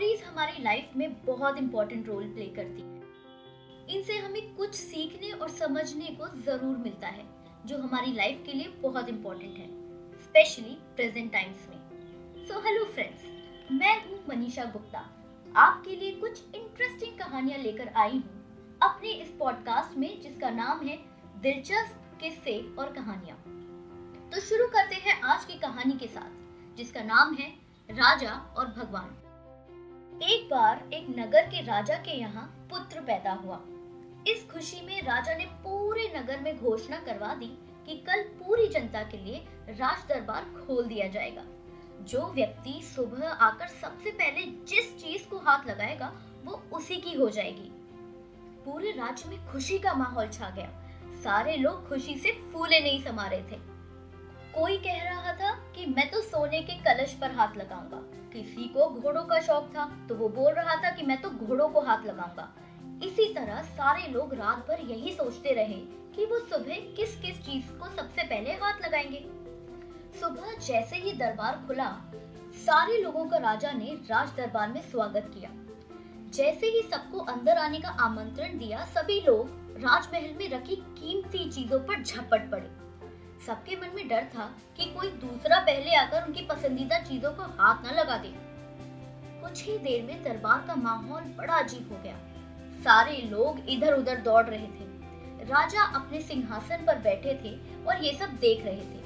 Stories हमारी life में बहुत इंपॉर्टेंट रोल प्ले करती हैं। इनसे हमें कुछ सीखने और समझने को ज़रूर मिलता है, जो हमारी लाइफ के लिए बहुत इंपॉर्टेंट है स्पेशली प्रेजेंट टाइम्स में। सो हेलो फ्रेंड्स मैं हूँ मनीषा गुप्ता। आपके लिए कुछ इंटरेस्टिंग कहानियाँ लेकर आई हूँ अपने इस पॉडकास्ट में, जिसका नाम है दिलचस्प किस्से और कहानियाँ। तो शुरू करते हैं आज की कहानी के साथ, जिसका नाम है राजा और भगवान। एक बार एक नगर के राजा के यहाँ पुत्र पैदा हुआ। इस खुशी में राजा ने पूरे नगर में घोषणा करवा दी कि कल पूरी जनता के लिए राज दरबार खोल दिया जाएगा। जो व्यक्ति सुबह आकर सबसे पहले जिस चीज़ को हाथ लगाएगा, वो उसी की हो जाएगी। पूरे राज्य में खुशी का माहौल छा गया। सारे लोग खुशी से फूले नहीं समा रहे थे। कोई कह रहा था कि मैं तो सोने के कलश पर हाथ लगाऊँगा। किसी को घोड़ों का शौक था तो वो बोल रहा था कि मैं तो घोड़ों को हाथ लगाऊँगा। इसी तरह सारे लोग रात भर यही सोचते रहे कि वो सुबह किस किस चीज़ को सबसे पहले हाथ लगाएँगे। सुबह जैसे ही दरबार खुला, सारे लोगों का राजा ने राज दरबार में स्वागत किया। जैसे ही सबको अंदर आने का आमंत्रण दिया, सभी लोग राजमहल में रखी कीमती चीज़ों पर झपट पड़े। सबके मन में डर था कि कोई दूसरा पहले आकर उनकी पसंदीदा चीज़ों को हाथ न लगा दे। कुछ ही देर में दरबार का माहौल बड़ा अजीब हो गया। सारे लोग इधर उधर दौड़ रहे थे। राजा अपने सिंहासन पर बैठे थे और ये सब देख रहे थे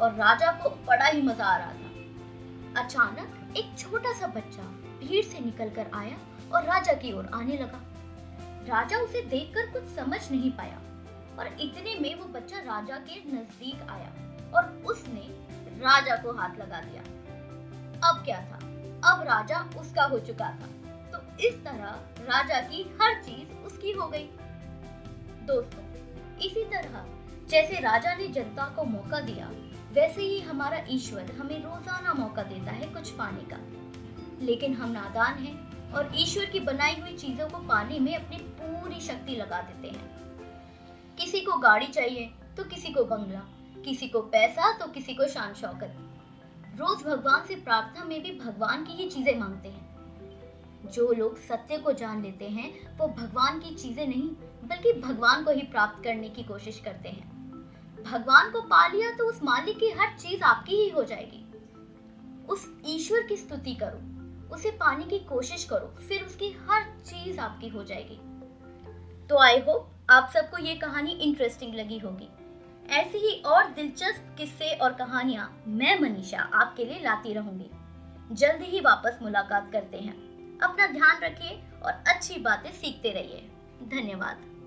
और राजा को बड़ा ही मज़ा आ रहा था। अचानक एक छोटा सा बच्चा भीड़ से निकलकर आया और राजा की ओर आने लगा। राजा उसे देखकर कुछ समझ नहीं पाया। और इतने में वो बच्चा राजा के नज़दीक आया और उसने राजा को हाथ लगा दिया। अब क्या था? अब राजा उसका हो चुका था। तो इस तरह राजा की हर चीज़ उसकी हो गई। दोस्तों, इसी तरह जैसे राजा ने जनता को मौका दिया, वैसे ही हमारा ईश्वर हमें रोज़ाना मौका देता है कुछ पाने का। लेकिन हम नादान हैं और ईश्वर की बनाई हुई चीज़ों को पाने में अपनी पूरी शक्ति लगा देते हैं। किसी को गाड़ी चाहिए तो किसी को बंगला, किसी को पैसा तो किसी को शान शौकत। रोज भगवान से प्रार्थना में भी भगवान की ही चीज़ें मांगते हैं। जो लोग सत्य को जान लेते हैं, वो भगवान की चीज़ें नहीं, बल्कि भगवान को ही प्राप्त करने की कोशिश करते हैं। भगवान को पा लिया तो उस मालिक की हर चीज़ आपकी ही हो जाएगी। उस ईश्वर की स्तुति करो, उसे पाने की कोशिश करो, फिर उसकी हर चीज़ आपकी हो जाएगी। तो आई होप आप सबको ये कहानी इंटरेस्टिंग लगी होगी। ऐसी ही और दिलचस्प किस्से और कहानियाँ मैं मनीषा आपके लिए लाती रहूँगी। जल्द ही वापस मुलाकात करते हैं। अपना ध्यान रखिए और अच्छी बातें सीखते रहिए। धन्यवाद।